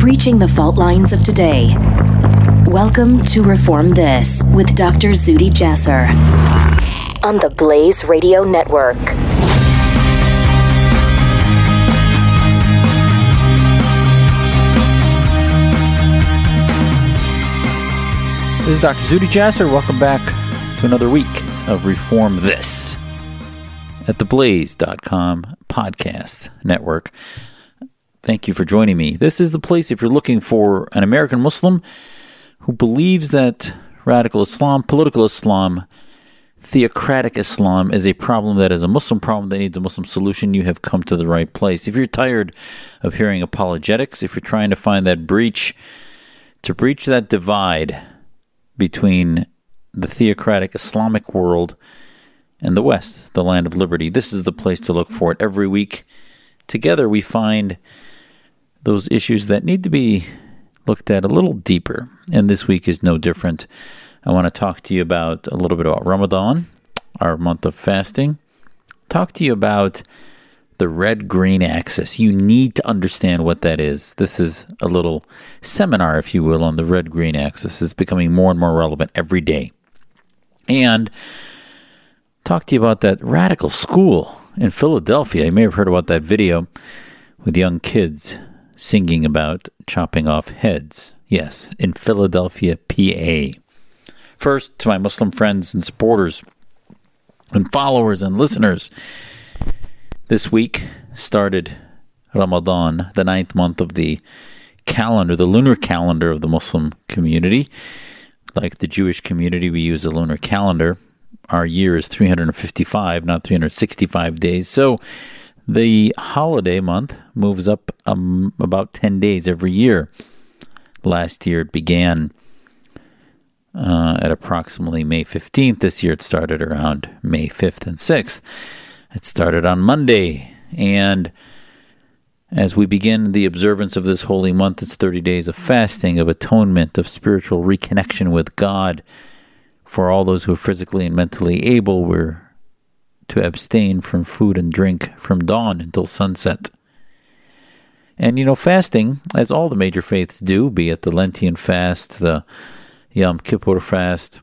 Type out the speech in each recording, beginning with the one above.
breaching the fault lines of today. Welcome to Reform This with Dr. Zuhdi Jasser on the Blaze Radio Network. This is Dr. Zuhdi Jasser. Welcome back to another week of Reform This at the Blaze.com podcast network. Thank you for joining me. This is the place if you're looking for an American Muslim who believes that radical Islam, political Islam, theocratic Islam is a problem that is a Muslim problem that needs a Muslim solution, you have come to the right place. If you're tired of hearing apologetics, if you're trying to find that breach, to breach that divide between the theocratic Islamic world and the West, the land of liberty, this is the place to look for it. Every week, together, we find those issues that need to be looked at a little deeper. And this week is no different. I want to talk to you about a little bit about Ramadan, our month of fasting. Talk to you about the red green axis. You need to understand what that is. This is a little seminar, if you will, on the red green axis. It's becoming more and more relevant every day. And talk to you about that radical school in Philadelphia. You may have heard about that video with young kids singing about chopping off heads. Yes, in Philadelphia, PA. First, to my Muslim friends and supporters and followers and listeners, this week started Ramadan, the ninth month of the calendar, the lunar calendar of the Muslim community. Like the Jewish community, we use a lunar calendar. Our year is 355, not 365 days. So the holiday month moves up um, about 10 days every year. Last year it began uh, at approximately May 15th. This year it started around May 5th and 6th. It started on Monday. And as we begin the observance of this holy month, it's 30 days of fasting, of atonement, of spiritual reconnection with God. For all those who are physically and mentally able, we're to abstain from food and drink from dawn until sunset. And you know, fasting, as all the major faiths do, be it the Lenten fast, the Yom Kippur fast,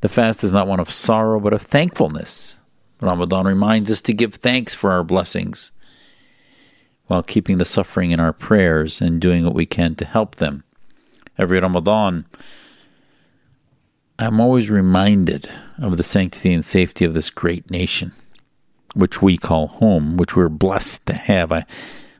the fast is not one of sorrow, but of thankfulness. Ramadan reminds us to give thanks for our blessings while keeping the suffering in our prayers and doing what we can to help them. Every Ramadan, I'm always reminded of the sanctity and safety of this great nation, which we call home, which we're blessed to have. I,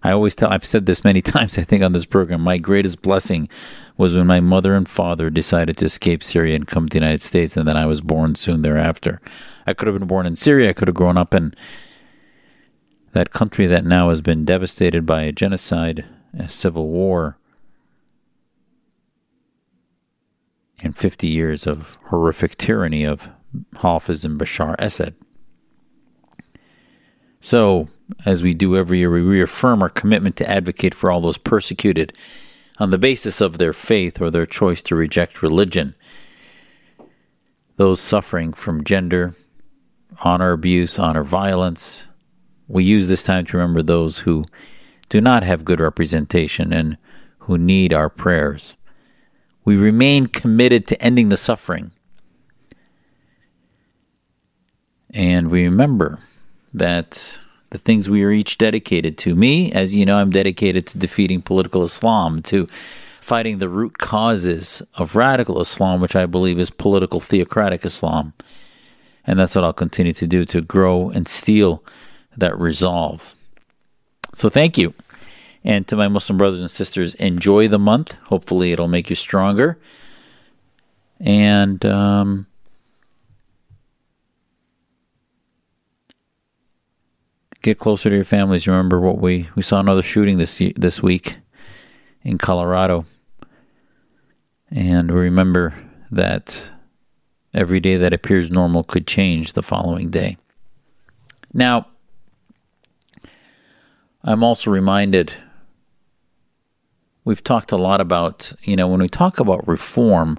I always tell, I've said this many times, I think, on this program. My greatest blessing was when my mother and father decided to escape Syria and come to the United States, and then I was born soon thereafter. I could have been born in Syria, I could have grown up in that country that now has been devastated by a genocide, a civil war and 50 years of horrific tyranny of Hafiz and Bashar Assad. So, as we do every year, we reaffirm our commitment to advocate for all those persecuted on the basis of their faith or their choice to reject religion, those suffering from gender, honor abuse, honor violence. We use this time to remember those who do not have good representation and who need our prayers. We remain committed to ending the suffering. And we remember that the things we are each dedicated to. Me, as you know, I'm dedicated to defeating political Islam, to fighting the root causes of radical Islam, which I believe is political theocratic Islam. And that's what I'll continue to do to grow and steal that resolve. So thank you. And to my Muslim brothers and sisters, enjoy the month. Hopefully, it'll make you stronger. And um, get closer to your families. Remember what we we saw another shooting this this week in Colorado, and remember that every day that appears normal could change the following day. Now, I'm also reminded we've talked a lot about, you know, when we talk about reform,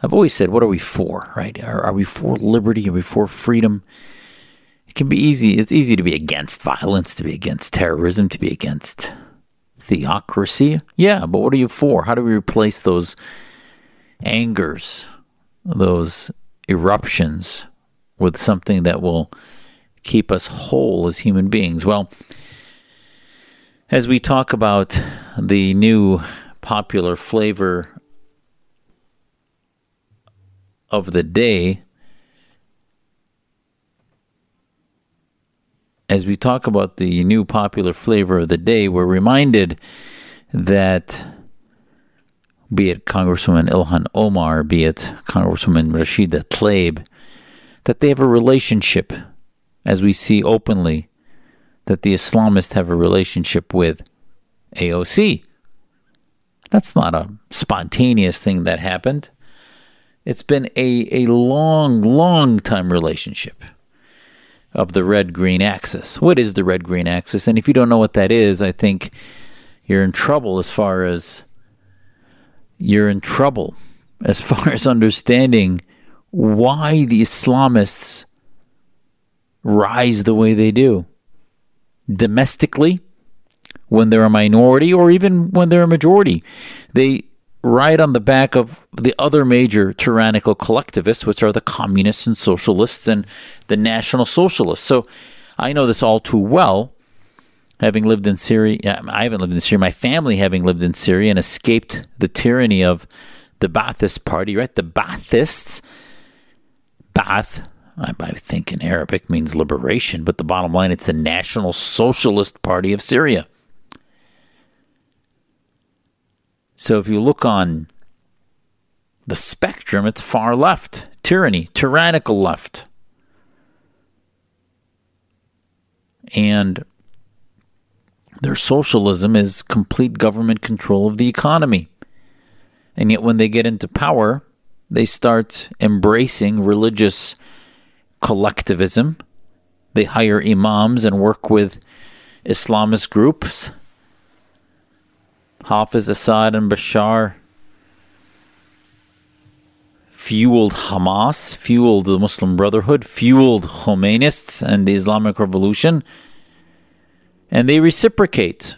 I've always said, what are we for, right? Are, are we for liberty? Are we for freedom? Can be easy. It's easy to be against violence, to be against terrorism, to be against theocracy? Yeah, but what are you for? How do we replace those angers, those eruptions with something that will keep us whole as human beings? Well, as we talk about the new popular flavor of the day, as we talk about the new popular flavor of the day, we're reminded that be it Congresswoman Ilhan Omar, be it Congresswoman Rashida Tlaib, that they have a relationship, as we see openly, that the Islamists have a relationship with AOC. That's not a spontaneous thing that happened. It's been a, a long, long time relationship of the red green axis. What is the red green axis? And if you don't know what that is, I think you're in trouble as far as you're in trouble as far as understanding why the Islamists rise the way they do. Domestically, when they're a minority or even when they're a majority, they ride on the back of the other major tyrannical collectivists, which are the communists and socialists and the national socialists. So I know this all too well, having lived in Syria. I haven't lived in Syria. My family having lived in Syria and escaped the tyranny of the Ba'athist party, right? The Baathists, Ba'ath, I think in Arabic means liberation, but the bottom line, it's the National Socialist Party of Syria. So if you look on the spectrum, it's far left, tyranny, tyrannical left. And their socialism is complete government control of the economy. And yet, when they get into power, they start embracing religious collectivism. They hire imams and work with Islamist groups Hafiz Assad and Bashar fueled Hamas, fueled the Muslim Brotherhood, fueled Khomeinists and the Islamic Revolution, and they reciprocate.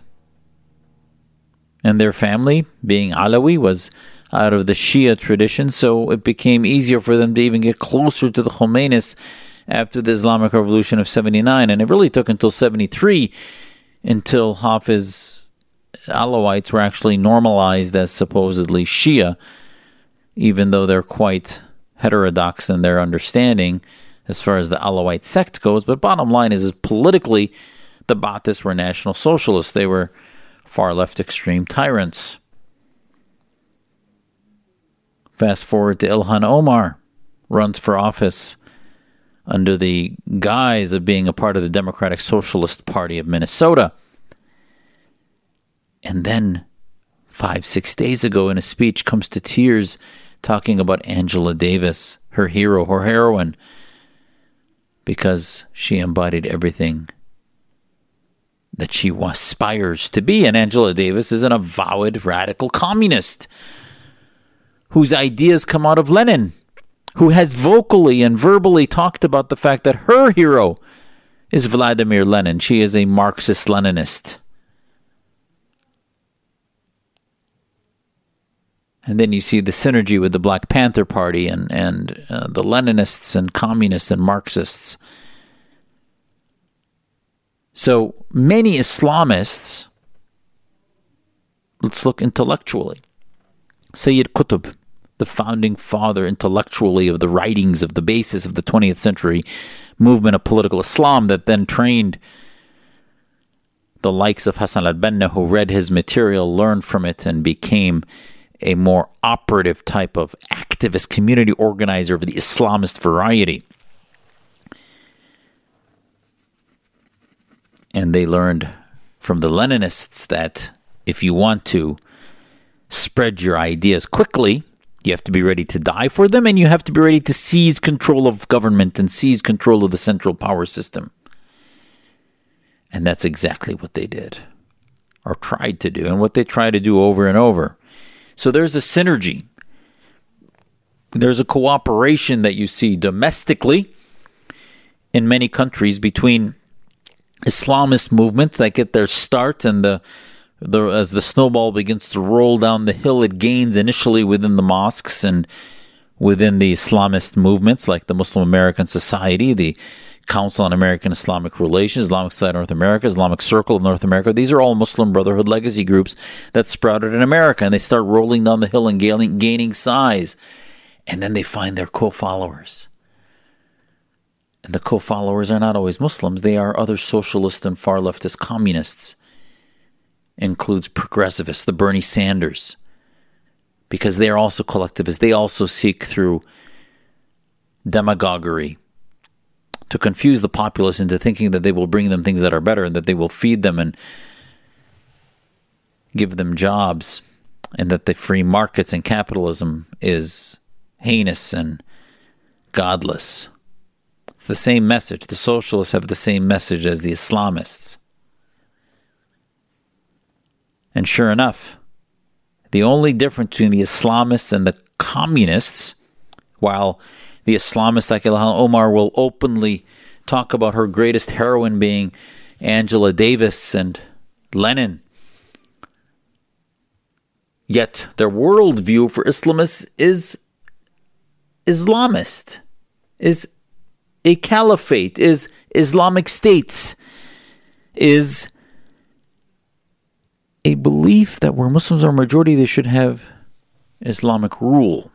And their family, being Alawi, was out of the Shia tradition, so it became easier for them to even get closer to the Khomeinis after the Islamic Revolution of 79. And it really took until 73 until Hafiz Alawites were actually normalized as supposedly Shia, even though they're quite heterodox in their understanding as far as the Alawite sect goes. But bottom line is, is politically, the Baathists were National Socialists. They were far left extreme tyrants. Fast forward to Ilhan Omar, runs for office under the guise of being a part of the Democratic Socialist Party of Minnesota. And then five, six days ago in a speech comes to tears talking about Angela Davis, her hero, her heroine, because she embodied everything that she aspires to be. And Angela Davis is an avowed radical communist whose ideas come out of Lenin, who has vocally and verbally talked about the fact that her hero is Vladimir Lenin. She is a Marxist Leninist. And then you see the synergy with the Black Panther Party and, and uh, the Leninists and communists and Marxists. So many Islamists, let's look intellectually. Sayyid Qutb, the founding father intellectually of the writings of the basis of the 20th century movement of political Islam that then trained the likes of Hassan al-Banna who read his material, learned from it, and became a more operative type of activist community organizer of the Islamist variety. And they learned from the Leninists that if you want to spread your ideas quickly, you have to be ready to die for them and you have to be ready to seize control of government and seize control of the central power system. And that's exactly what they did, or tried to do, and what they try to do over and over. So there's a synergy. There's a cooperation that you see domestically in many countries between Islamist movements that get their start and the the, as the snowball begins to roll down the hill, it gains initially within the mosques and within the Islamist movements like the Muslim American Society, the Council on American Islamic Relations, Islamic Society North America, Islamic Circle of North America. These are all Muslim Brotherhood legacy groups that sprouted in America, and they start rolling down the hill and gaining, gaining size. And then they find their co followers. And the co followers are not always Muslims, they are other socialist and far leftist communists includes progressivists, the Bernie Sanders, because they are also collectivists. They also seek through demagoguery to confuse the populace into thinking that they will bring them things that are better and that they will feed them and give them jobs and that the free markets and capitalism is heinous and godless. It's the same message. The socialists have the same message as the Islamists. And sure enough, the only difference between the Islamists and the communists, while the Islamists like Omar will openly talk about her greatest heroine being Angela Davis and Lenin, yet their worldview for Islamists is Islamist, is a caliphate, is Islamic states, is a belief that where Muslims are majority, they should have Islamic rule.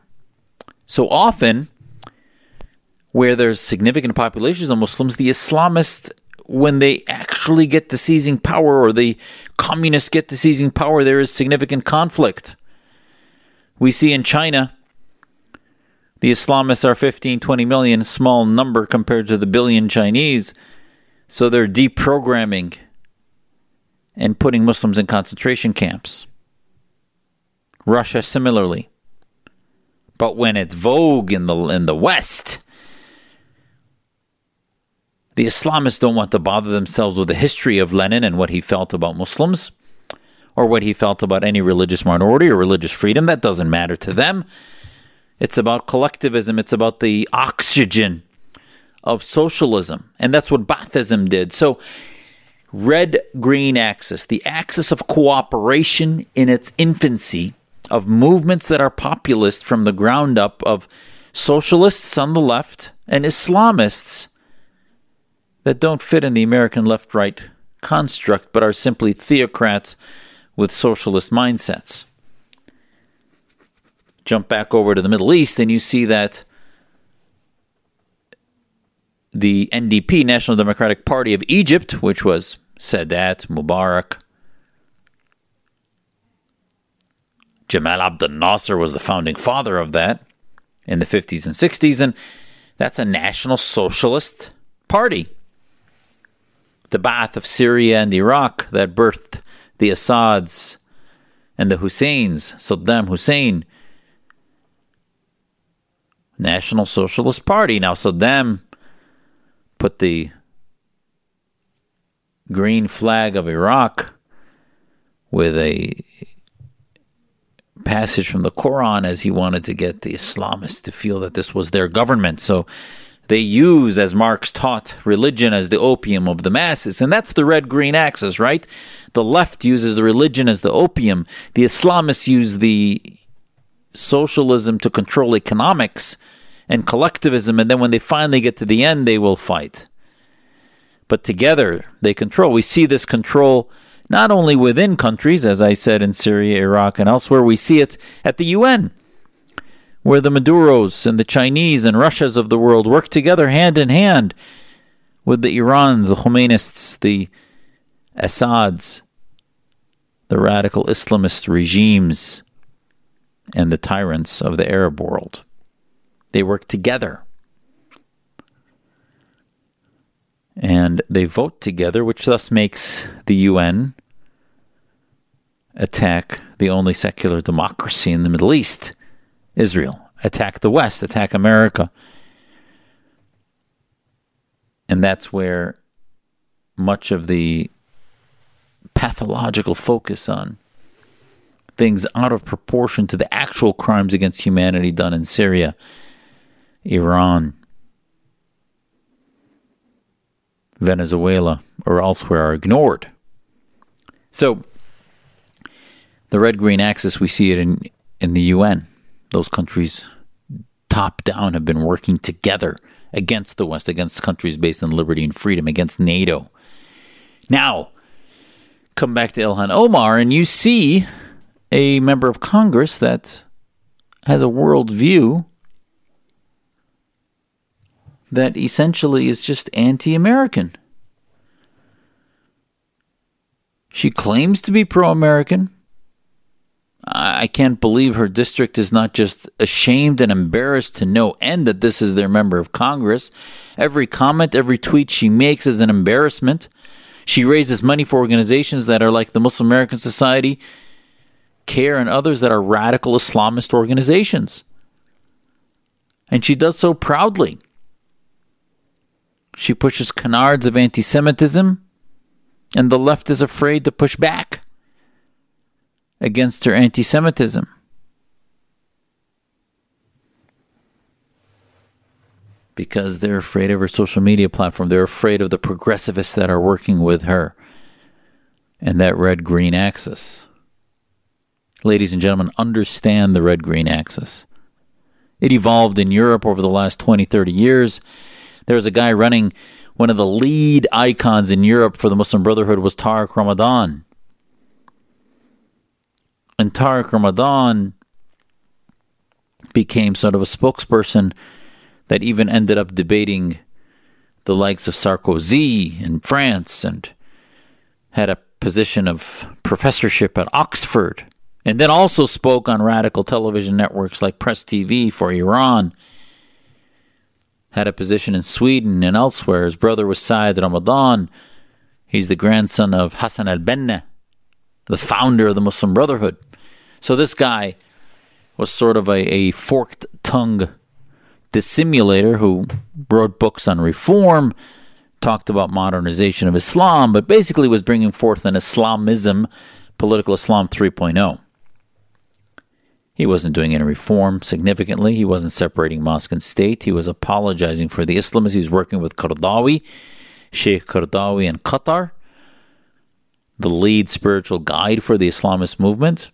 So often, where there's significant populations of Muslims, the Islamists, when they actually get to seizing power or the communists get to seizing power, there is significant conflict. We see in China, the Islamists are 15, 20 million, small number compared to the billion Chinese. So they're deprogramming and putting Muslims in concentration camps. Russia similarly. But when it's vogue in the in the West, the Islamists don't want to bother themselves with the history of Lenin and what he felt about Muslims or what he felt about any religious minority or religious freedom. That doesn't matter to them. It's about collectivism, it's about the oxygen of socialism. And that's what Baathism did. So red green axis, the axis of cooperation in its infancy of movements that are populist from the ground up, of socialists on the left and Islamists that don't fit in the American left right construct but are simply theocrats with socialist mindsets. Jump back over to the Middle East and you see that the NDP, National Democratic Party of Egypt, which was Sadat, Mubarak. Jamal Abdel Nasser was the founding father of that in the 50s and 60s, and that's a national socialist party. The Ba'ath of Syria and Iraq that birthed the Assads and the Husseins, Saddam Hussein. National Socialist Party. Now, Saddam put the green flag of Iraq with a passage from the Quran as he wanted to get the Islamists to feel that this was their government. So they use, as Marx taught, religion as the opium of the masses. And that's the red green axis, right? The left uses the religion as the opium. The Islamists use the socialism to control economics and collectivism. And then when they finally get to the end, they will fight but together they control. We see this control not only within countries, as I said in Syria, Iraq, and elsewhere, we see it at the UN, where the Maduros and the Chinese and Russias of the world work together hand in hand with the Irans, the Khomeinists, the Assads, the radical Islamist regimes, and the tyrants of the Arab world. They work together. and they vote together, which thus makes the UN attack the only secular democracy in the Middle East, Israel, attack the West, attack America. And that's where much of the pathological focus on things out of proportion to the actual crimes against humanity done in Syria, Iran, Venezuela, or elsewhere are ignored. So The red green axis, we see it in, in the UN. Those countries, top down, have been working together against the West, against countries based on liberty and freedom, against NATO. Now, come back to Ilhan Omar, and you see a member of Congress that has a worldview that essentially is just anti American. She claims to be pro American. I can't believe her district is not just ashamed and embarrassed to no end that this is their member of Congress. Every comment, every tweet she makes is an embarrassment. She raises money for organizations that are like the Muslim American Society, CAIR, and others that are radical Islamist organizations. And she does so proudly. She pushes canards of anti Semitism, and the left is afraid to push back against her anti Semitism. Because they're afraid of her social media platform. They're afraid of the progressivists that are working with her and that red green axis. Ladies and gentlemen, understand the red green axis. It evolved in Europe over the last 20, 30 years. There was a guy running one of the lead icons in Europe for the Muslim Brotherhood was Tariq Ramadan. And Tariq Ramadan became sort of a spokesperson that even ended up debating the likes of Sarkozy in France and had a position of professorship at Oxford and then also spoke on radical television networks like Press TV for Iran had a position in Sweden and elsewhere. His brother was Saeed Ramadan. He's the grandson of Hassan al Banna, the founder of the Muslim Brotherhood. So this guy was sort of a, a forked tongue dissimulator who wrote books on reform, talked about modernization of Islam, but basically was bringing forth an Islamism, political Islam 3.0. He wasn't doing any reform significantly. He wasn't separating mosque and state. He was apologizing for the Islamists. He was working with Qaradawi, Sheikh Qaradawi in Qatar, the lead spiritual guide for the Islamist movement.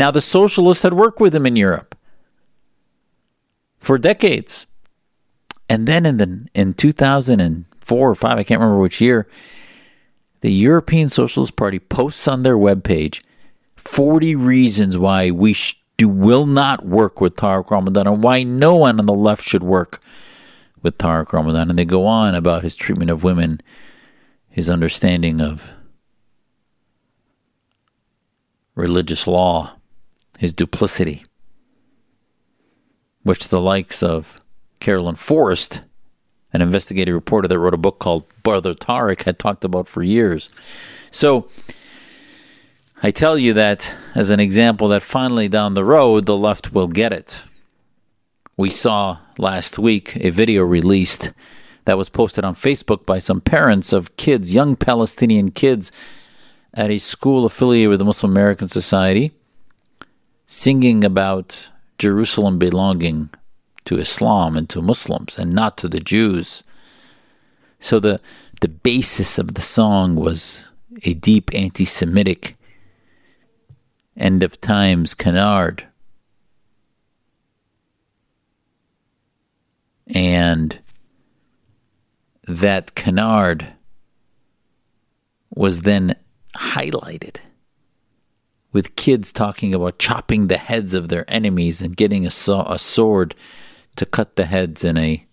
Now, the socialists had worked with him in Europe for decades. And then in the in 2004 or 5, I can't remember which year, the European Socialist Party posts on their webpage 40 reasons why we sh- do, will not work with Tariq Ramadan and why no one on the left should work with Tariq Ramadan. And they go on about his treatment of women, his understanding of religious law, his duplicity, which the likes of Caroline Fourest, an investigative reporter that wrote a book called Brother Tariq, had talked about for years. So, I tell you that as an example that finally down the road the left will get it. We saw last week a video released that was posted on Facebook by some parents of kids, young Palestinian kids, at a school affiliated with the Muslim American Society, singing about Jerusalem belonging to Islam and to Muslims and not to the Jews. So the the basis of the song was a deep anti Semitic end of times canard. And that canard was then highlighted with kids talking about chopping the heads of their enemies and getting a, saw, a sword to cut the heads in a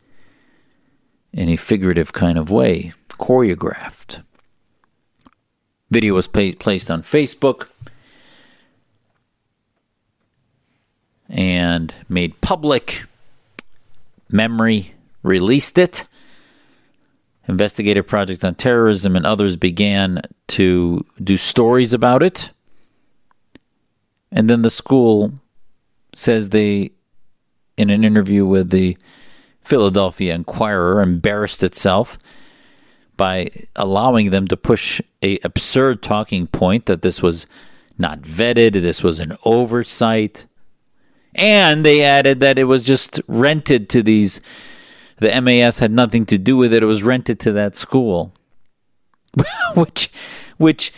in a figurative kind of way, choreographed. Video was pla- placed on Facebook. and made public. MEMRI released it. Investigative Project on Terrorism and others began to do stories about it. And then the school says they, in an interview with the Philadelphia Inquirer, embarrassed itself by allowing them to push a absurd talking point that this was not vetted, this was an oversight. And they added that it was just rented to these. The MAS had nothing to do with it. It was rented to that school, which, which,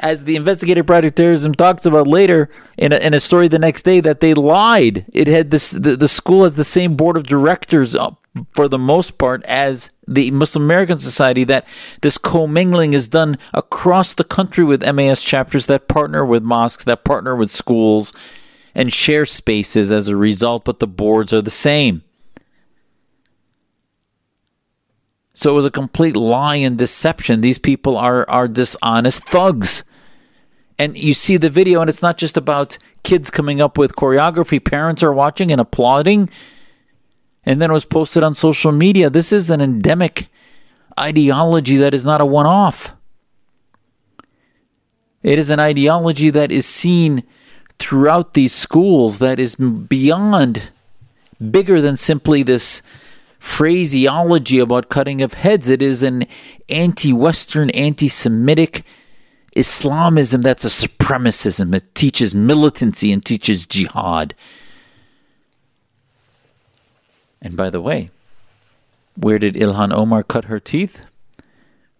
as the investigative project terrorism talks about later in a, in a story the next day, that they lied. It had this the, the school has the same board of directors for the most part as the Muslim American Society. That this commingling is done across the country with MAS chapters that partner with mosques, that partner with schools, and share spaces as a result. But the boards are the same. So it was a complete lie and deception. These people are are dishonest thugs. And you see the video, and it's not just about kids coming up with choreography. Parents are watching and applauding. And then it was posted on social media. This is an endemic ideology that is not a one off. It is an ideology that is seen throughout these schools that is beyond, bigger than simply this phraseology about cutting of heads. It is an anti Western, anti Semitic Islamism that's a supremacism. It teaches militancy and teaches jihad. And by the way, where did Ilhan Omar cut her teeth?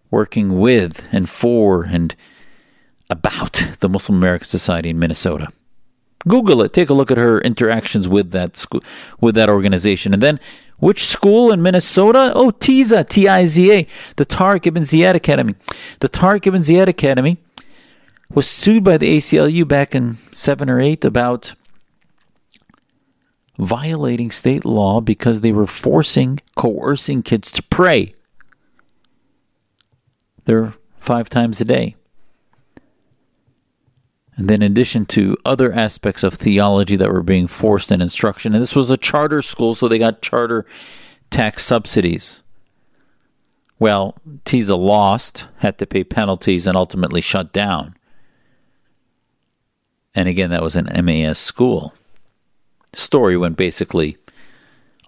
Working with and for and about the Muslim American Society in Minnesota. Google it. Take a look at her interactions with that school, with that organization, and then which school in Minnesota? Oh, TIZA, T I Z A, the Tariq Ibn Ziyad Academy. The Tariq Ibn Ziyad Academy was sued by the ACLU back in 7 or 8 about violating state law because they were forcing, coercing kids to pray. They're five times a day. And then, in addition to other aspects of theology that were being forced in instruction, and this was a charter school, so they got charter tax subsidies. Well, TIZA lost, had to pay penalties, and ultimately shut down. And again, that was an MAS school. Story went basically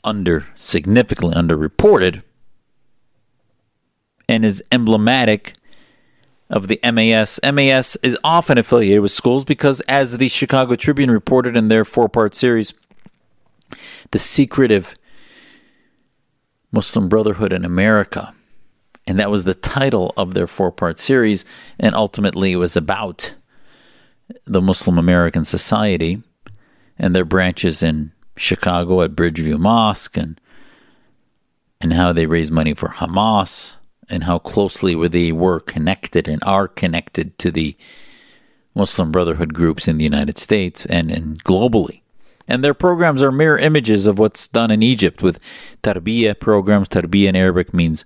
under, significantly underreported, and is emblematic of the MAS. MAS is often affiliated with schools because, as the Chicago Tribune reported in their four part series, the secretive Muslim Brotherhood in America. And that was the title of their four part series. And ultimately, it was about the Muslim American Society and their branches in Chicago at Bridgeview Mosque and and how they raise money for Hamas and how closely they were connected and are connected to the Muslim Brotherhood groups in the United States and, and globally. And their programs are mirror images of what's done in Egypt with tarbiyah programs. Tarbiyah in Arabic means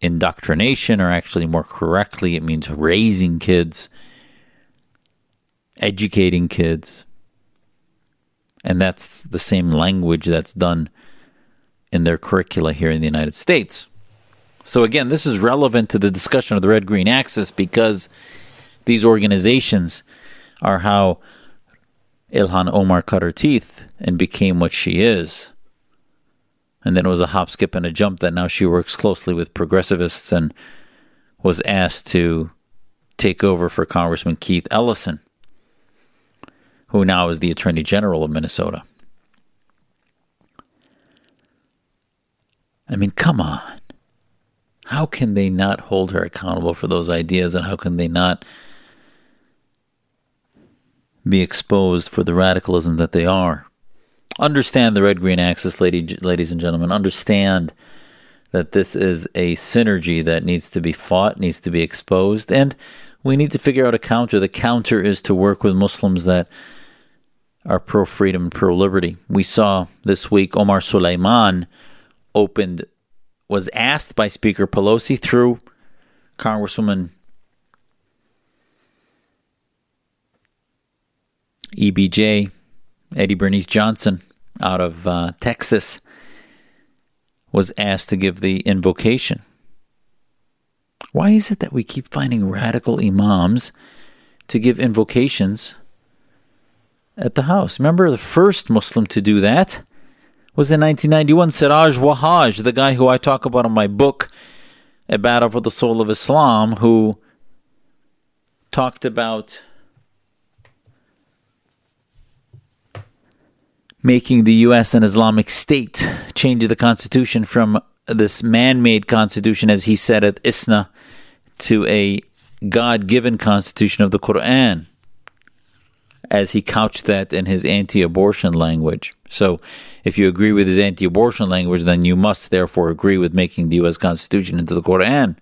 indoctrination, or actually more correctly, it means raising kids, educating kids. And that's the same language that's done in their curricula here in the United States. So, again, this is relevant to the discussion of the red green axis because these organizations are how Ilhan Omar cut her teeth and became what she is. And then it was a hop, skip, and a jump that now she works closely with progressivists and was asked to take over for Congressman Keith Ellison, who now is the Attorney General of Minnesota. I mean, come on how can they not hold her accountable for those ideas and how can they not be exposed for the radicalism that they are? Understand the red green axis, lady, ladies and gentlemen. Understand that this is a synergy that needs to be fought, needs to be exposed, and we need to figure out a counter. The counter is to work with Muslims that are pro freedom pro liberty. We saw this week Omar Suleiman opened was asked by Speaker Pelosi through Congresswoman EBJ, Eddie Bernice Johnson out of uh, Texas, was asked to give the invocation. Why is it that we keep finding radical imams to give invocations at the house? Remember the first Muslim to do that? Was in 1991 Siraj Wahaj, the guy who I talk about in my book, A Battle for the Soul of Islam, who talked about making the U.S. an Islamic state, changing the Constitution from this man made Constitution, as he said at ISNA, to a God given constitution of the Quran, as he couched that in his anti abortion language. So, if you agree with his anti abortion language, then you must therefore agree with making the U.S. Constitution into the Quran.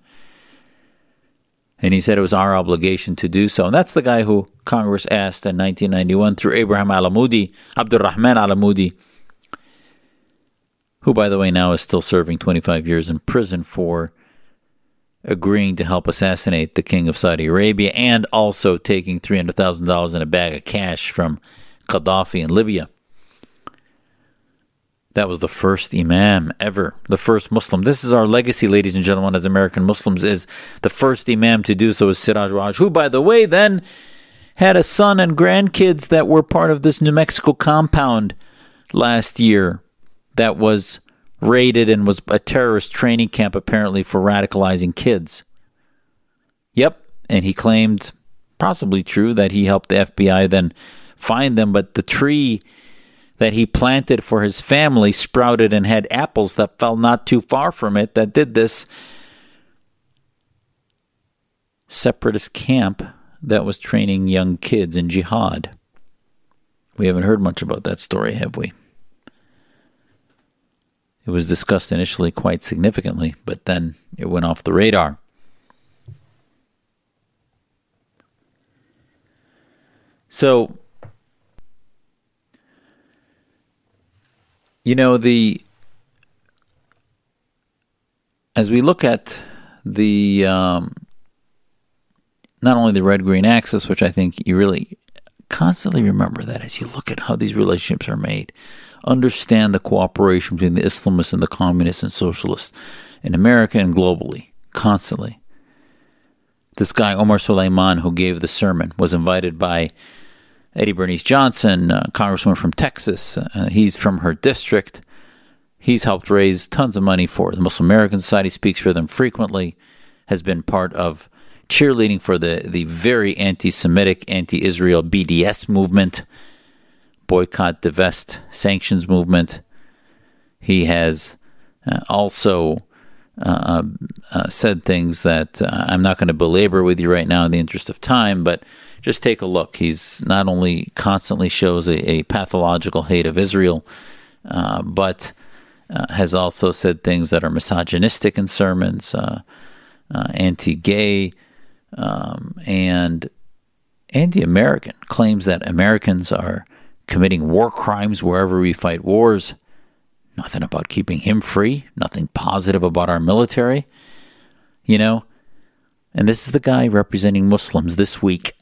And he said it was our obligation to do so. And that's the guy who Congress asked in 1991 through Abraham Alamudi, Abdurrahman Alamudi, who, by the way, now is still serving 25 years in prison for agreeing to help assassinate the king of Saudi Arabia and also taking $300,000 in a bag of cash from Gaddafi in Libya. That was the first imam ever, the first Muslim. This is our legacy, ladies and gentlemen, as American Muslims, is the first imam to do so is Siraj Raj, who, by the way, then had a son and grandkids that were part of this New Mexico compound last year that was raided and was a terrorist training camp apparently for radicalizing kids. Yep, and he claimed, possibly true, that he helped the FBI then find them, but the tree that he planted for his family sprouted and had apples that fell not too far from it that did this separatist camp that was training young kids in jihad. We haven't heard much about that story, have we? It was discussed initially quite significantly, but then it went off the radar. So, you know, the as we look at the um, not only the red green axis, which I think you really constantly remember that as you look at how these relationships are made understand the cooperation between the Islamists and the communists and socialists in America and globally, constantly. This guy, Omar Suleiman, who gave the sermon, was invited by Eddie Bernice Johnson, a congresswoman from Texas. Uh, he's from her district. He's helped raise tons of money for the Muslim American Society, speaks for them frequently, has been part of cheerleading for the, the very anti Semitic, anti Israel BDS movement boycott, divest, sanctions movement. He has uh, also uh, uh, said things that uh, I'm not going to belabor with you right now in the interest of time, but just take a look. He's not only constantly shows a, a pathological hate of Israel, uh, but uh, has also said things that are misogynistic in sermons, anti-gay, um, and anti-American. Claims that Americans are committing war crimes wherever we fight wars. Nothing about keeping him free. Nothing positive about our military. You know? And this is the guy representing Muslims this week.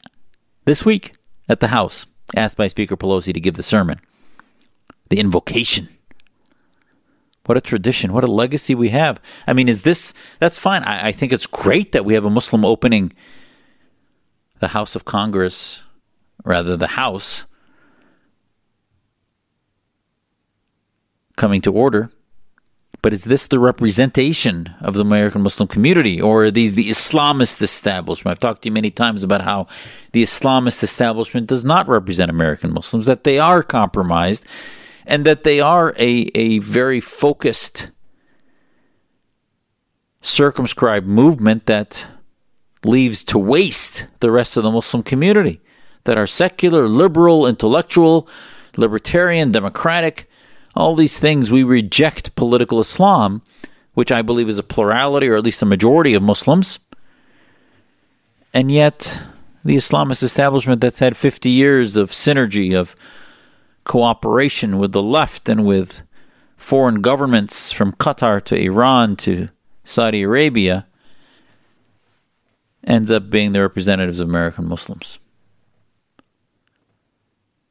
This week at the House, asked by Speaker Pelosi to give the sermon. The invocation. What a tradition. What a legacy we have. I mean, is this. That's fine. I, I think it's great that we have a Muslim opening the House of Congress, rather, the House coming to order. But is this the representation of the American Muslim community, or are these the Islamist establishment? I've talked to you many times about how the Islamist establishment does not represent American Muslims, that they are compromised, and that they are a, a very focused, circumscribed movement that leaves to waste the rest of the Muslim community, that are secular, liberal, intellectual, libertarian, democratic, all these things, we reject political Islam, which I believe is a plurality or at least a majority of Muslims. And yet, the Islamist establishment that's had 50 years of synergy, of cooperation with the left and with foreign governments from Qatar to Iran to Saudi Arabia, ends up being the representatives of American Muslims.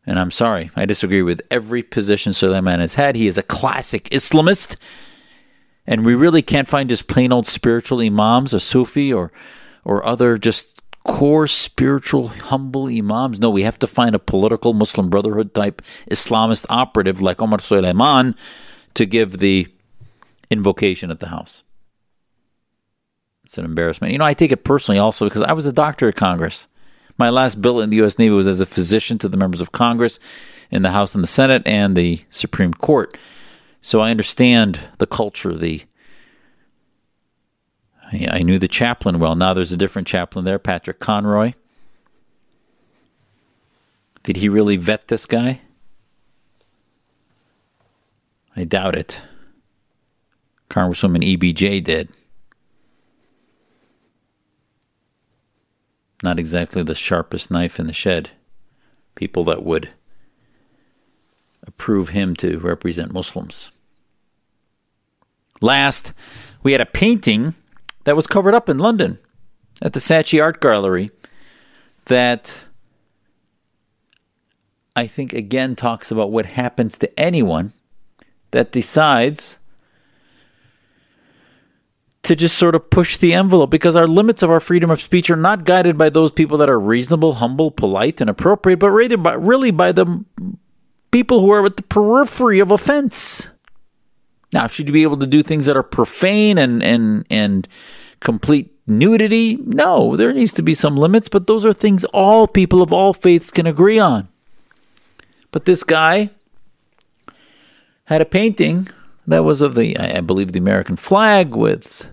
And I'm sorry, I disagree with every position Suleiman has had. He is a classic Islamist. And we really can't find just plain old spiritual imams, a Sufi or or other just core spiritual humble imams. No, we have to find a political Muslim Brotherhood type Islamist operative like Omar Suleiman to give the invocation at the house. It's an embarrassment. You know, I take it personally also because I was a doctor at Congress. My last bill in the U.S. Navy was as a physician to the members of Congress in the House and the Senate and the Supreme Court. So I understand the culture, the I knew the chaplain well. Now there's a different chaplain there, Patrick Conroy. Did he really vet this guy? I doubt it. Congresswoman EBJ did. Not exactly the sharpest knife in the shed. People that would approve him to represent Muslims. Last, we had a painting that was covered up in London at the Saatchi Art Gallery that I think again talks about what happens to anyone that decides to just sort of push the envelope because our limits of our freedom of speech are not guided by those people that are reasonable, humble, polite, and appropriate, but really by, really by the people who are at the periphery of offense. Now, should you be able to do things that are profane and and and complete nudity? No, there needs to be some limits, but those are things all people of all faiths can agree on. But this guy had a painting that was of the, I believe, the American flag with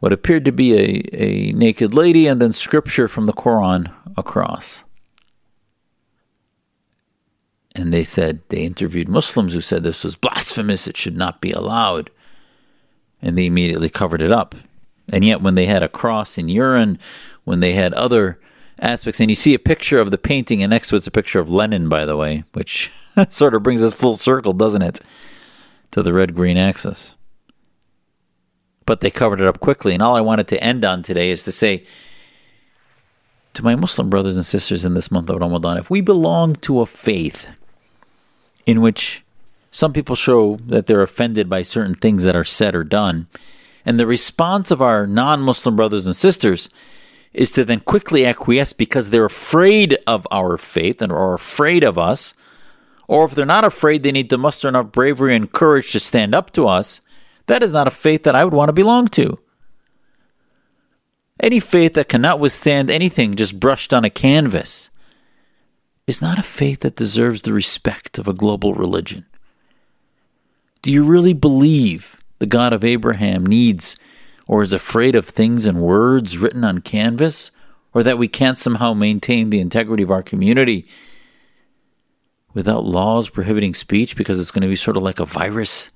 what appeared to be a, a naked lady and then scripture from the Quran across. And they said, they interviewed Muslims who said this was blasphemous, it should not be allowed. And they immediately covered it up. And yet, when they had a cross in urine, when they had other aspects, and you see a picture of the painting, and next to it's a picture of Lenin, by the way, which sort of brings us full circle, doesn't it, to the red green axis. But they covered it up quickly. And all I wanted to end on today is to say to my Muslim brothers and sisters in this month of Ramadan if we belong to a faith in which some people show that they're offended by certain things that are said or done, and the response of our non Muslim brothers and sisters is to then quickly acquiesce because they're afraid of our faith and are afraid of us. Or if they're not afraid, they need to muster enough bravery and courage to stand up to us. That is not a faith that I would want to belong to. Any faith that cannot withstand anything just brushed on a canvas is not a faith that deserves the respect of a global religion. Do you really believe the God of Abraham needs or is afraid of things and words written on canvas, or that we can't somehow maintain the integrity of our community without laws prohibiting speech because it's going to be sort of like a virus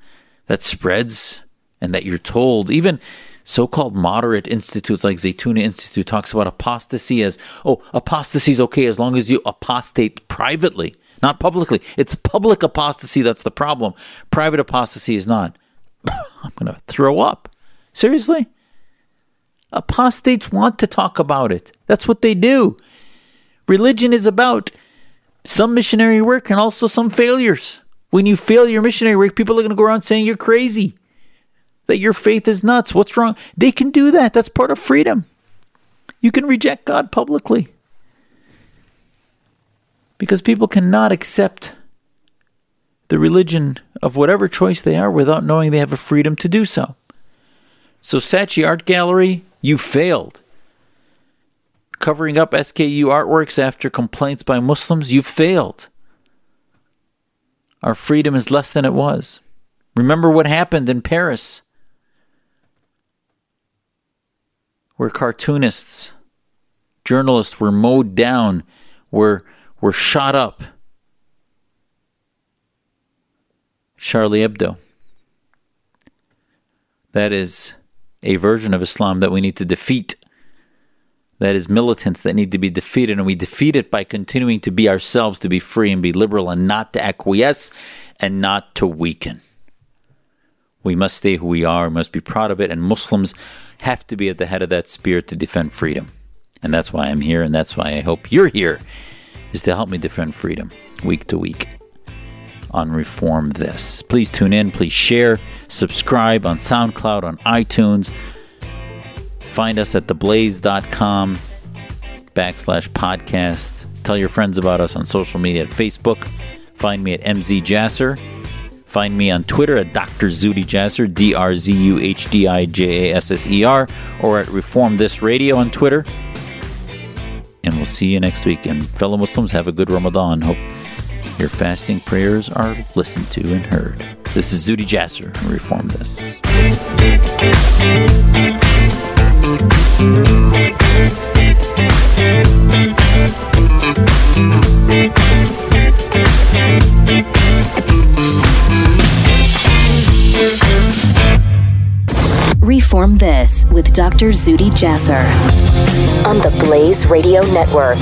that spreads and that you're told, even so-called moderate institutes like Zaytuna Institute talks about apostasy as, oh, apostasy is okay as long as you apostate privately, not publicly. It's public apostasy that's the problem. Private apostasy is not. I'm going to throw up. Seriously? Apostates want to talk about it. That's what they do. Religion is about some missionary work and also some failures. When you fail your missionary work, people are going to go around saying you're crazy, that your faith is nuts. What's wrong? They can do that. That's part of freedom. You can reject God publicly because people cannot accept the religion of whatever choice they are without knowing they have a freedom to do so. So, Saatchi Art Gallery, you failed. Covering up SKU artworks after complaints by Muslims, you failed. Our freedom is less than it was. Remember what happened in Paris, where cartoonists, journalists were mowed down, were, were shot up. Charlie Hebdo. That is a version of Islam that we need to defeat. That is militants that need to be defeated, and we defeat it by continuing to be ourselves, to be free and be liberal, and not to acquiesce and not to weaken. We must stay who we are, we must be proud of it, and Muslims have to be at the head of that spirit to defend freedom. And that's why I'm here, and that's why I hope you're here, is to help me defend freedom week to week on Reform This. Please tune in, please share, subscribe on SoundCloud, on iTunes. Find us at theblaze.com backslash podcast. Tell your friends about us on social media at Facebook. Find me at MZ Jasser. Find me on Twitter at Dr. Zuhdi Jasser, D R Z U H D I J A S S E R, or at Reform This Radio on Twitter. And we'll see you next week. And fellow Muslims, have a good Ramadan. Hope your fasting prayers are listened to and heard. This is Zuhdi Jasser. Reform This. Reform This with Dr. Zuhdi Jasser on the Blaze Radio Network.